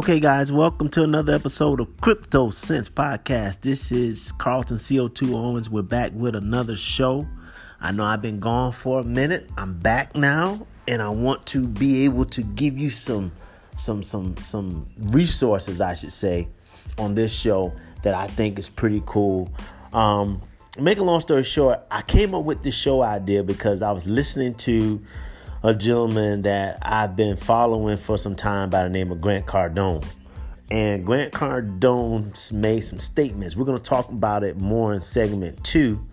Okay, guys, welcome to another episode of Crypto Centz Podcast. This is Carlton CO2 Owens. We're back with another show. I know I've been gone for a minute. I'm back now, and I want to be able to give you some, some, some, some resources, I should say, on this show that I think is pretty cool. Um, make a long story short, I came up with this show idea because I was listening to a gentleman that I've been following for some time by the name of Grant Cardone. And Grant Cardone made some statements. We're going to talk about it more in segment two.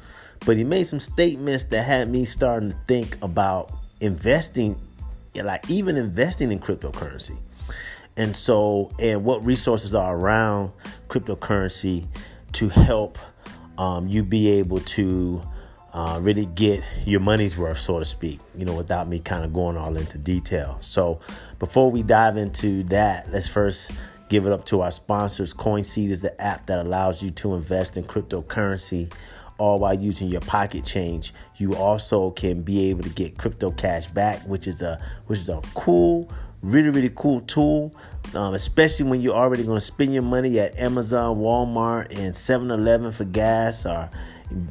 But he made some statements that had me starting to think about investing, like even investing in cryptocurrency. And so, and what resources are around cryptocurrency to help um, you be able to uh, really get your money's worth, so to speak, you know, without me kind of going all into detail. So, before we dive into that, let's first give it up to our sponsors. CoinSeed is the app that allows you to invest in cryptocurrency all while using your pocket change. You also can be able to get crypto cash back, which is a which is a cool, really really cool tool. Um, especially when you're already going to spend your money at Amazon, Walmart, and 7-Eleven for gas, or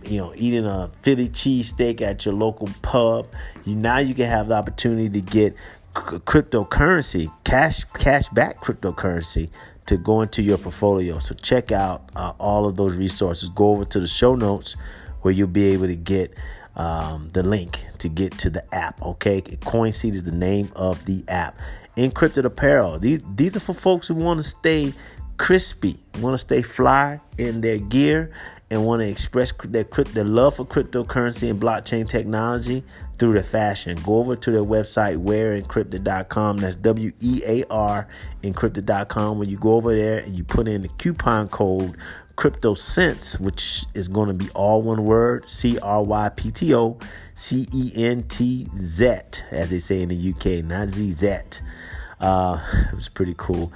you know, eating a Philly cheesesteak at your local pub. You now you can have the opportunity to get c- cryptocurrency, cash cash back cryptocurrency to go into your portfolio. So check out uh, all of those resources. Go over to the show notes where you'll be able to get um, the link to get to the app. Okay, CoinSeed is the name of the app. Encrypted apparel. These these are for folks who want to stay crispy, want to stay fly in their gear and want to express their, their love for cryptocurrency and blockchain technology through the fashion, go over to their website, wearencrypted.com. That's W E A R encrypted.com. When you go over there and you put in the coupon code Crypto Centz, which is going to be all one word C R Y P T O C E N T Z, as they say in the UK, not Z Z. Uh, it was pretty cool.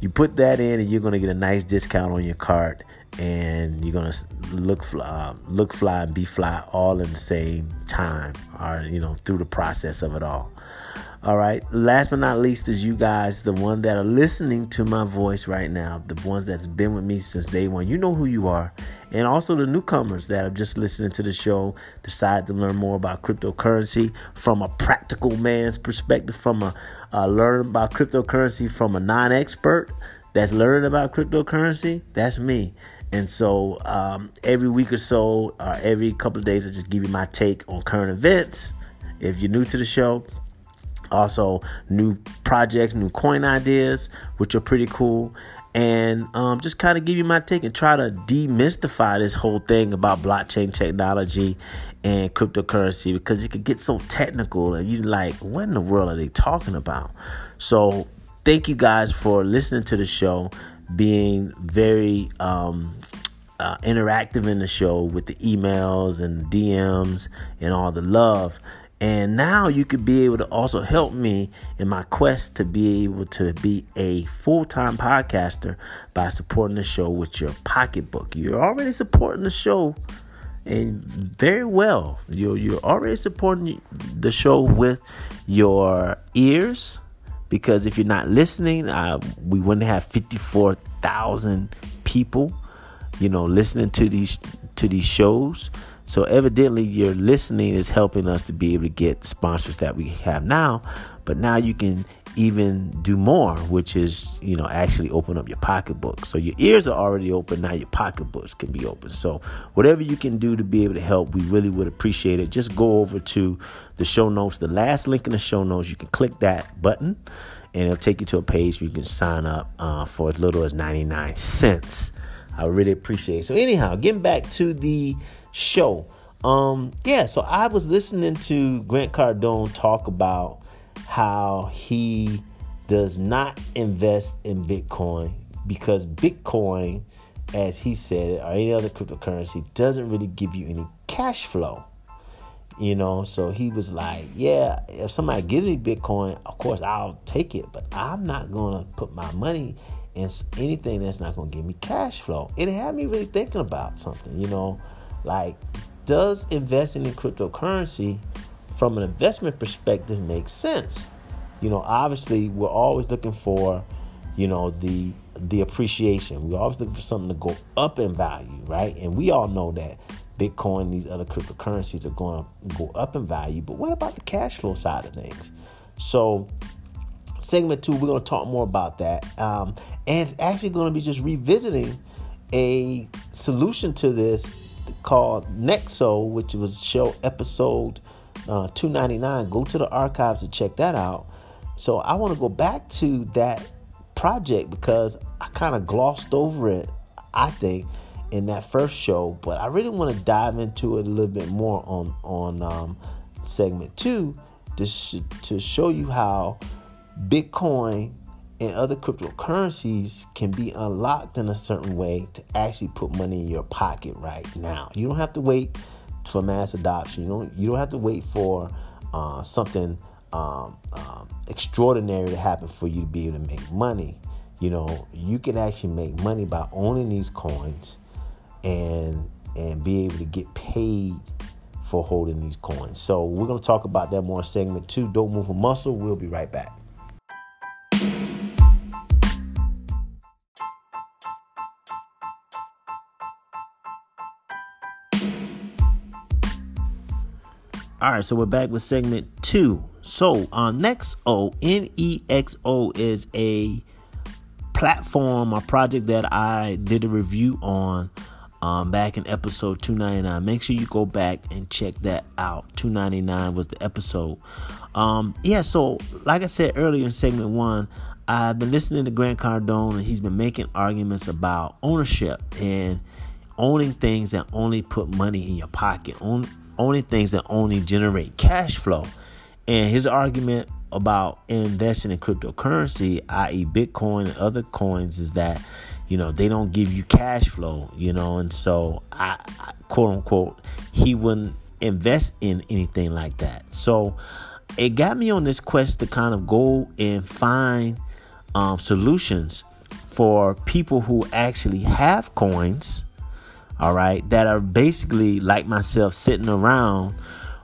You put that in, and you're going to get a nice discount on your card and you're gonna look fly, uh, look fly and be fly all in the same time, or you know through the process of it all. All right. Last but not least is you guys, the one that are listening to my voice right now, the ones that's been with me since day one. You know who you are, and also the newcomers that are just listening to the show, decide to learn more about cryptocurrency from a practical man's perspective, from a uh, learn about cryptocurrency from a non-expert that's learning about cryptocurrency. That's me. And so um, every week or so, uh, every couple of days, I just give you my take on current events. If you're new to the show, also new projects, new coin ideas, which are pretty cool. And um, just kind of give you my take and try to demystify this whole thing about blockchain technology and cryptocurrency because it could get so technical and you're like, what in the world are they talking about? So, thank you guys for listening to the show being very um, uh, interactive in the show with the emails and DMs and all the love. And now you could be able to also help me in my quest to be able to be a full time podcaster by supporting the show with your pocketbook. You're already supporting the show and very well. You're, you're already supporting the show with your ears because if you're not listening, uh, we wouldn't have 54,000 people, you know, listening to these to these shows. So evidently, your listening is helping us to be able to get sponsors that we have now. But now you can even do more, which is, you know, actually open up your pocketbook. So your ears are already open. Now your pocketbooks can be open. So whatever you can do to be able to help, we really would appreciate it. Just go over to the show notes, the last link in the show notes. You can click that button and it'll take you to a page where you can sign up uh, for as little as 99 cents. I really appreciate it. So anyhow, getting back to the show. Um, yeah, so I was listening to Grant Cardone talk about how he does not invest in Bitcoin because Bitcoin, as he said, or any other cryptocurrency, doesn't really give you any cash flow. You know, so he was like, Yeah, if somebody gives me Bitcoin, of course I'll take it, but I'm not gonna put my money in anything that's not gonna give me cash flow. It had me really thinking about something, you know, like does investing in cryptocurrency from an investment perspective makes sense. You know, obviously, we're always looking for you know, the the appreciation. We're always looking for something to go up in value, right? And we all know that Bitcoin, these other cryptocurrencies are going to go up in value. But what about the cash flow side of things? So, segment two, we're going to talk more about that. Um, and it's actually going to be just revisiting a solution to this called Nexo, which was show episode uh, 299. Go to the archives to check that out. So I want to go back to that project because I kind of glossed over it, I think, in that first show. But I really want to dive into it a little bit more on on um, segment two to sh- to show you how Bitcoin and other cryptocurrencies can be unlocked in a certain way to actually put money in your pocket right now. You don't have to wait for mass adoption. You don't you don't have to wait for uh, something um, um, extraordinary to happen for you to be able to make money. You know, you can actually make money by owning these coins and and be able to get paid for holding these coins. So we're gonna talk about that more in segment two. Don't move a muscle. We'll be right back. All right, so we're back with segment two. So, uh, Nexo, N E X O, is a platform, a project that I did a review on um, back in episode 299. Make sure you go back and check that out. 299 was the episode. Um, yeah, so like I said earlier in segment one, I've been listening to Grant Cardone, and he's been making arguments about ownership and owning things that only put money in your pocket, own, owning things that only generate cash flow. And his argument about investing in cryptocurrency, i.e., Bitcoin and other coins, is that you know they don't give you cash flow. You know, and so I, I quote unquote he wouldn't invest in anything like that. So it got me on this quest to kind of go and find um, solutions for people who actually have coins all right, that are basically like myself sitting around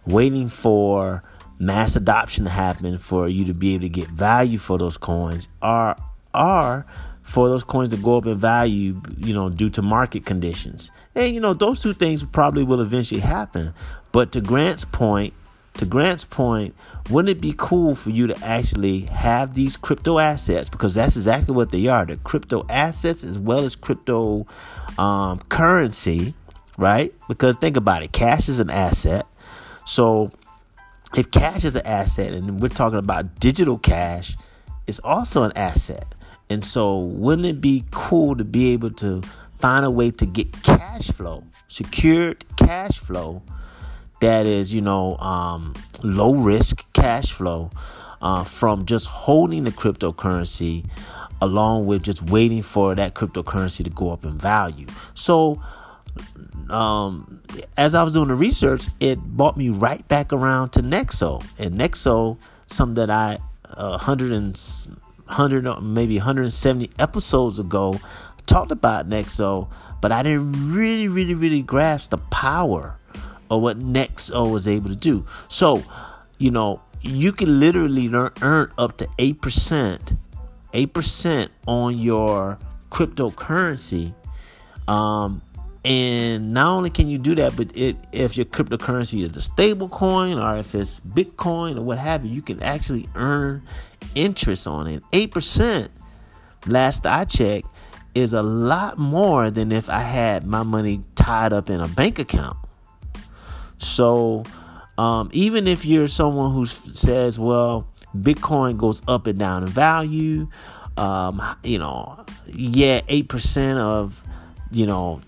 waiting for mass adoption to happen for you to be able to get value for those coins are are for those coins to go up in value, you know, due to market conditions. And you know, those two things probably will eventually happen. But to Grant's point, to Grant's point, wouldn't it be cool for you to actually have these crypto assets because that's exactly what they are. They're crypto assets as well as crypto um, currency, right? Because think about it, cash is an asset. So if cash is an asset, and we're talking about digital cash, it's also an asset. And so, wouldn't it be cool to be able to find a way to get cash flow, secured cash flow? that is, you know, um, low risk cash flow uh, from just holding the cryptocurrency along with just waiting for that cryptocurrency to go up in value. So, um, as I was doing the research, it brought me right back around to Nexo. And Nexo, something that I, uh, 100 and 100, maybe 170 episodes ago, talked about Nexo, but I didn't really, really, really grasp the power of what Nexo was able to do. So, you know, you can literally earn up to 8%, 8% on your cryptocurrency. Um, and not only can you do that, but it, if your cryptocurrency is a stable coin or if it's Bitcoin or what have you, you can actually earn interest on it. 8%, last I checked, is a lot more than if I had my money tied up in a bank account. So, um, even if you're someone who says, well, Bitcoin goes up and down in value, um, you know, yeah, 8% of, you know,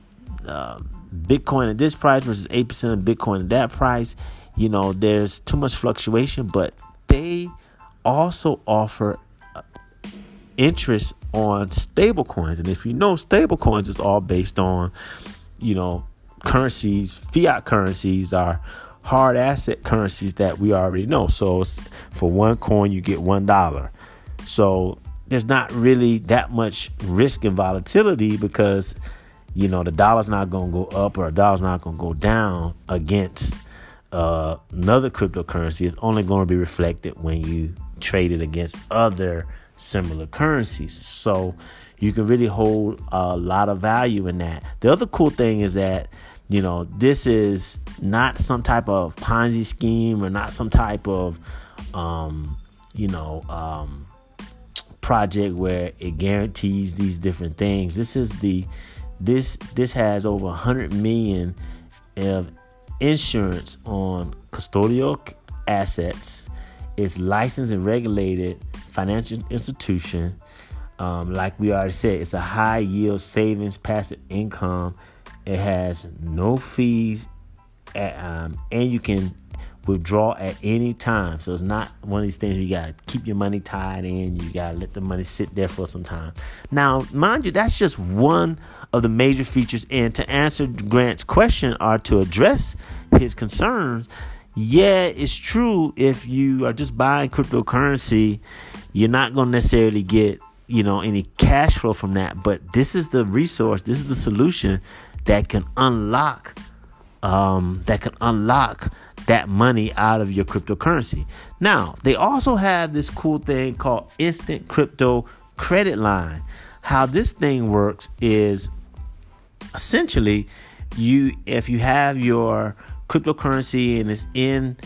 uh, Bitcoin at this price versus 8% of Bitcoin at that price, you know, there's too much fluctuation, but they also offer uh, interest on stable coins. And if you know, stable coins is all based on, you know, currencies, fiat currencies are hard asset currencies that we already know. So for one coin, you get one dollar. So there's not really that much risk and volatility because you know the dollar's not going to go up or a dollar's not going to go down against uh, another cryptocurrency. It's only going to be reflected when you trade it against other similar currencies. So you can really hold a lot of value in that. The other cool thing is that you know this is not some type of Ponzi scheme or not some type of um, you know um, project where it guarantees these different things. This is the this this has over 100 million of insurance on custodial assets. It's licensed and regulated financial institution. Um, like we already said, it's a high yield savings passive income. It has no fees, at, um, and you can withdraw at any time. So it's not one of these things you got to keep your money tied in. You got to let the money sit there for some time. Now, mind you, that's just one of the major features. And to answer Grant's question or to address his concerns, yeah, it's true. If you are just buying cryptocurrency, you're not going to necessarily get you know any cash flow from that. But this is the resource. This is the solution that can unlock um, that can unlock that money out of your cryptocurrency. Now, they also have this cool thing called instant crypto credit line. How this thing works is essentially you if you have your cryptocurrency and it's in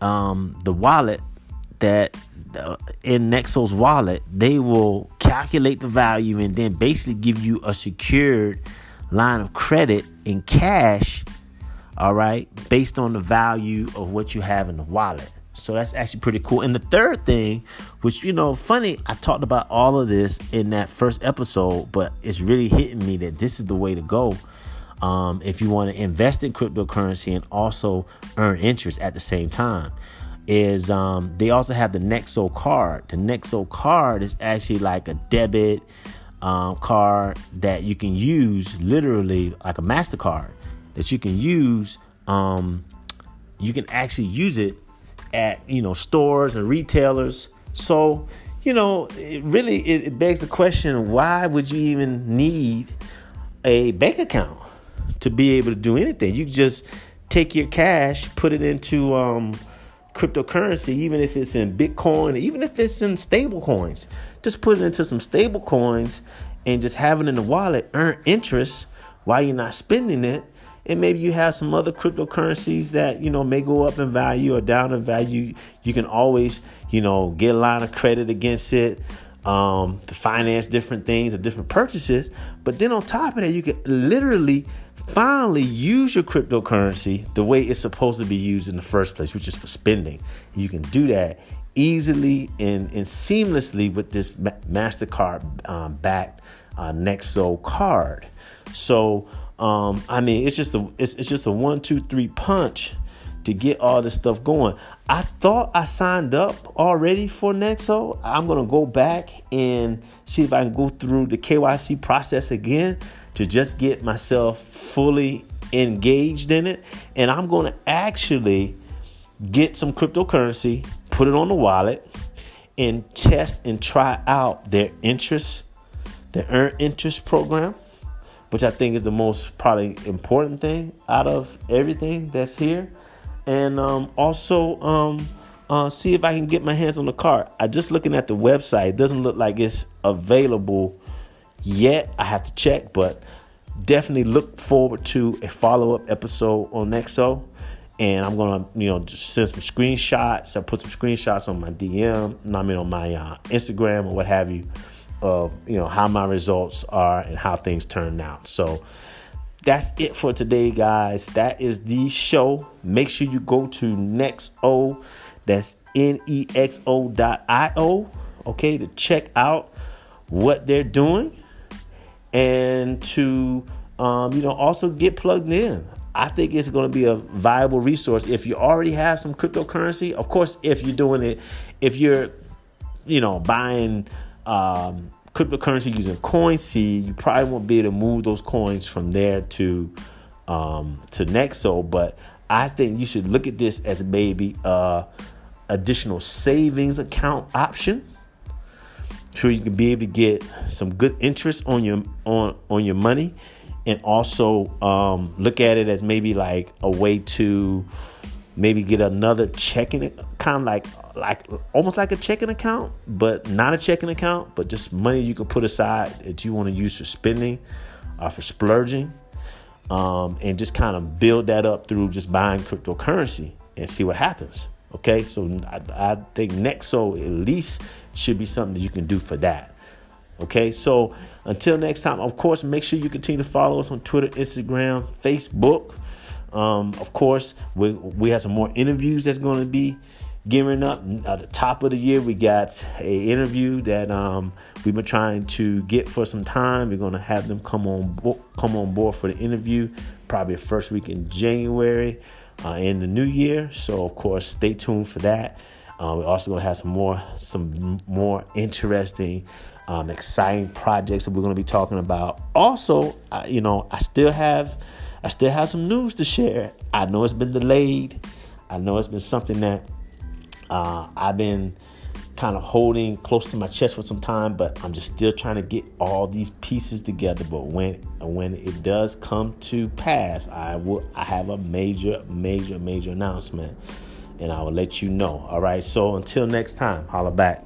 um, the wallet that uh, in Nexo's wallet, they will calculate the value and then basically give you a secured line of credit in cash all right, based on the value of what you have in the wallet. So that's actually pretty cool. And the third thing, which you know, funny, I talked about all of this in that first episode, but it's really hitting me that this is the way to go. Um, if you want to invest in cryptocurrency and also earn interest at the same time, is um, they also have the Nexo card. The Nexo card is actually like a debit um, card that you can use literally like a MasterCard that you can use. Um, you can actually use it at you know stores and retailers. So you know, it really it, it begs the question: Why would you even need a bank account to be able to do anything? You just take your cash, put it into um, cryptocurrency, even if it's in Bitcoin, even if it's in stable coins. Just put it into some stable coins and just have it in the wallet, earn interest while you're not spending it, and maybe you have some other cryptocurrencies that you know may go up in value or down in value you can always you know get a line of credit against it um, to finance different things or different purchases but then on top of that you can literally finally use your cryptocurrency the way it's supposed to be used in the first place which is for spending you can do that easily and, and seamlessly with this mastercard um, backed uh, nexo card so um, I mean, it's just a it's, it's just a one, two, three punch to get all this stuff going. I thought I signed up already for Nexo. I'm gonna go back and see if I can go through the KYC process again to just get myself fully engaged in it. And I'm gonna actually get some cryptocurrency, put it on the wallet, and test and try out their interest, their earn interest program which I think is the most probably important thing out of everything that's here. And um, also um, uh, see if I can get my hands on the car. I just looking at the website, it doesn't look like it's available yet. I have to check, but definitely look forward to a follow up episode on Nexo. And I'm gonna, you know, send some screenshots. I put some screenshots on my DM, I mean on my uh, Instagram or what have you of you know how my results are and how things turned out. So that's it for today, guys. That is the show. Make sure you go to Nexo. That's N-E-X-O dot I-O. Okay, to check out what they're doing and to um, you know also get plugged in. I think it's going to be a viable resource if you already have some cryptocurrency. Of course, if you're doing it, if you're you know buying um, cryptocurrency using CoinSeed, you probably won't be able to move those coins from there to um, to Nexo. But I think you should look at this as maybe a additional savings account option, so you can be able to get some good interest on your on on your money, and also um, look at it as maybe like a way to maybe get another checking kind of like like almost like a checking account, but not a checking account, but just money you can put aside that you want to use for spending or for splurging. Um, and just kind of build that up through just buying cryptocurrency and see what happens. Okay, so I, I think Nexo at least should be something that you can do for that. Okay, so until next time, of course, make sure you continue to follow us on Twitter, Instagram, Facebook. Um, of course, we, we have some more interviews that's going to be gearing up. At the top of the year, we got a interview that um, we've been trying to get for some time. We're going to have them come on bo- come on board for the interview, probably first week in January uh, in the new year. So, of course, stay tuned for that. Uh, we're also to have some more some more interesting. Um, exciting projects that we're going to be talking about. Also, uh, you know, I still have I still have some news to share. I know it's been delayed. I know it's been something that uh, I've been kind of holding close to my chest for some time, but I'm just still trying to get all these pieces together. But when when it does come to pass, I will I have a major, major, major announcement, and I will let you know. All right. So until next time, holla back.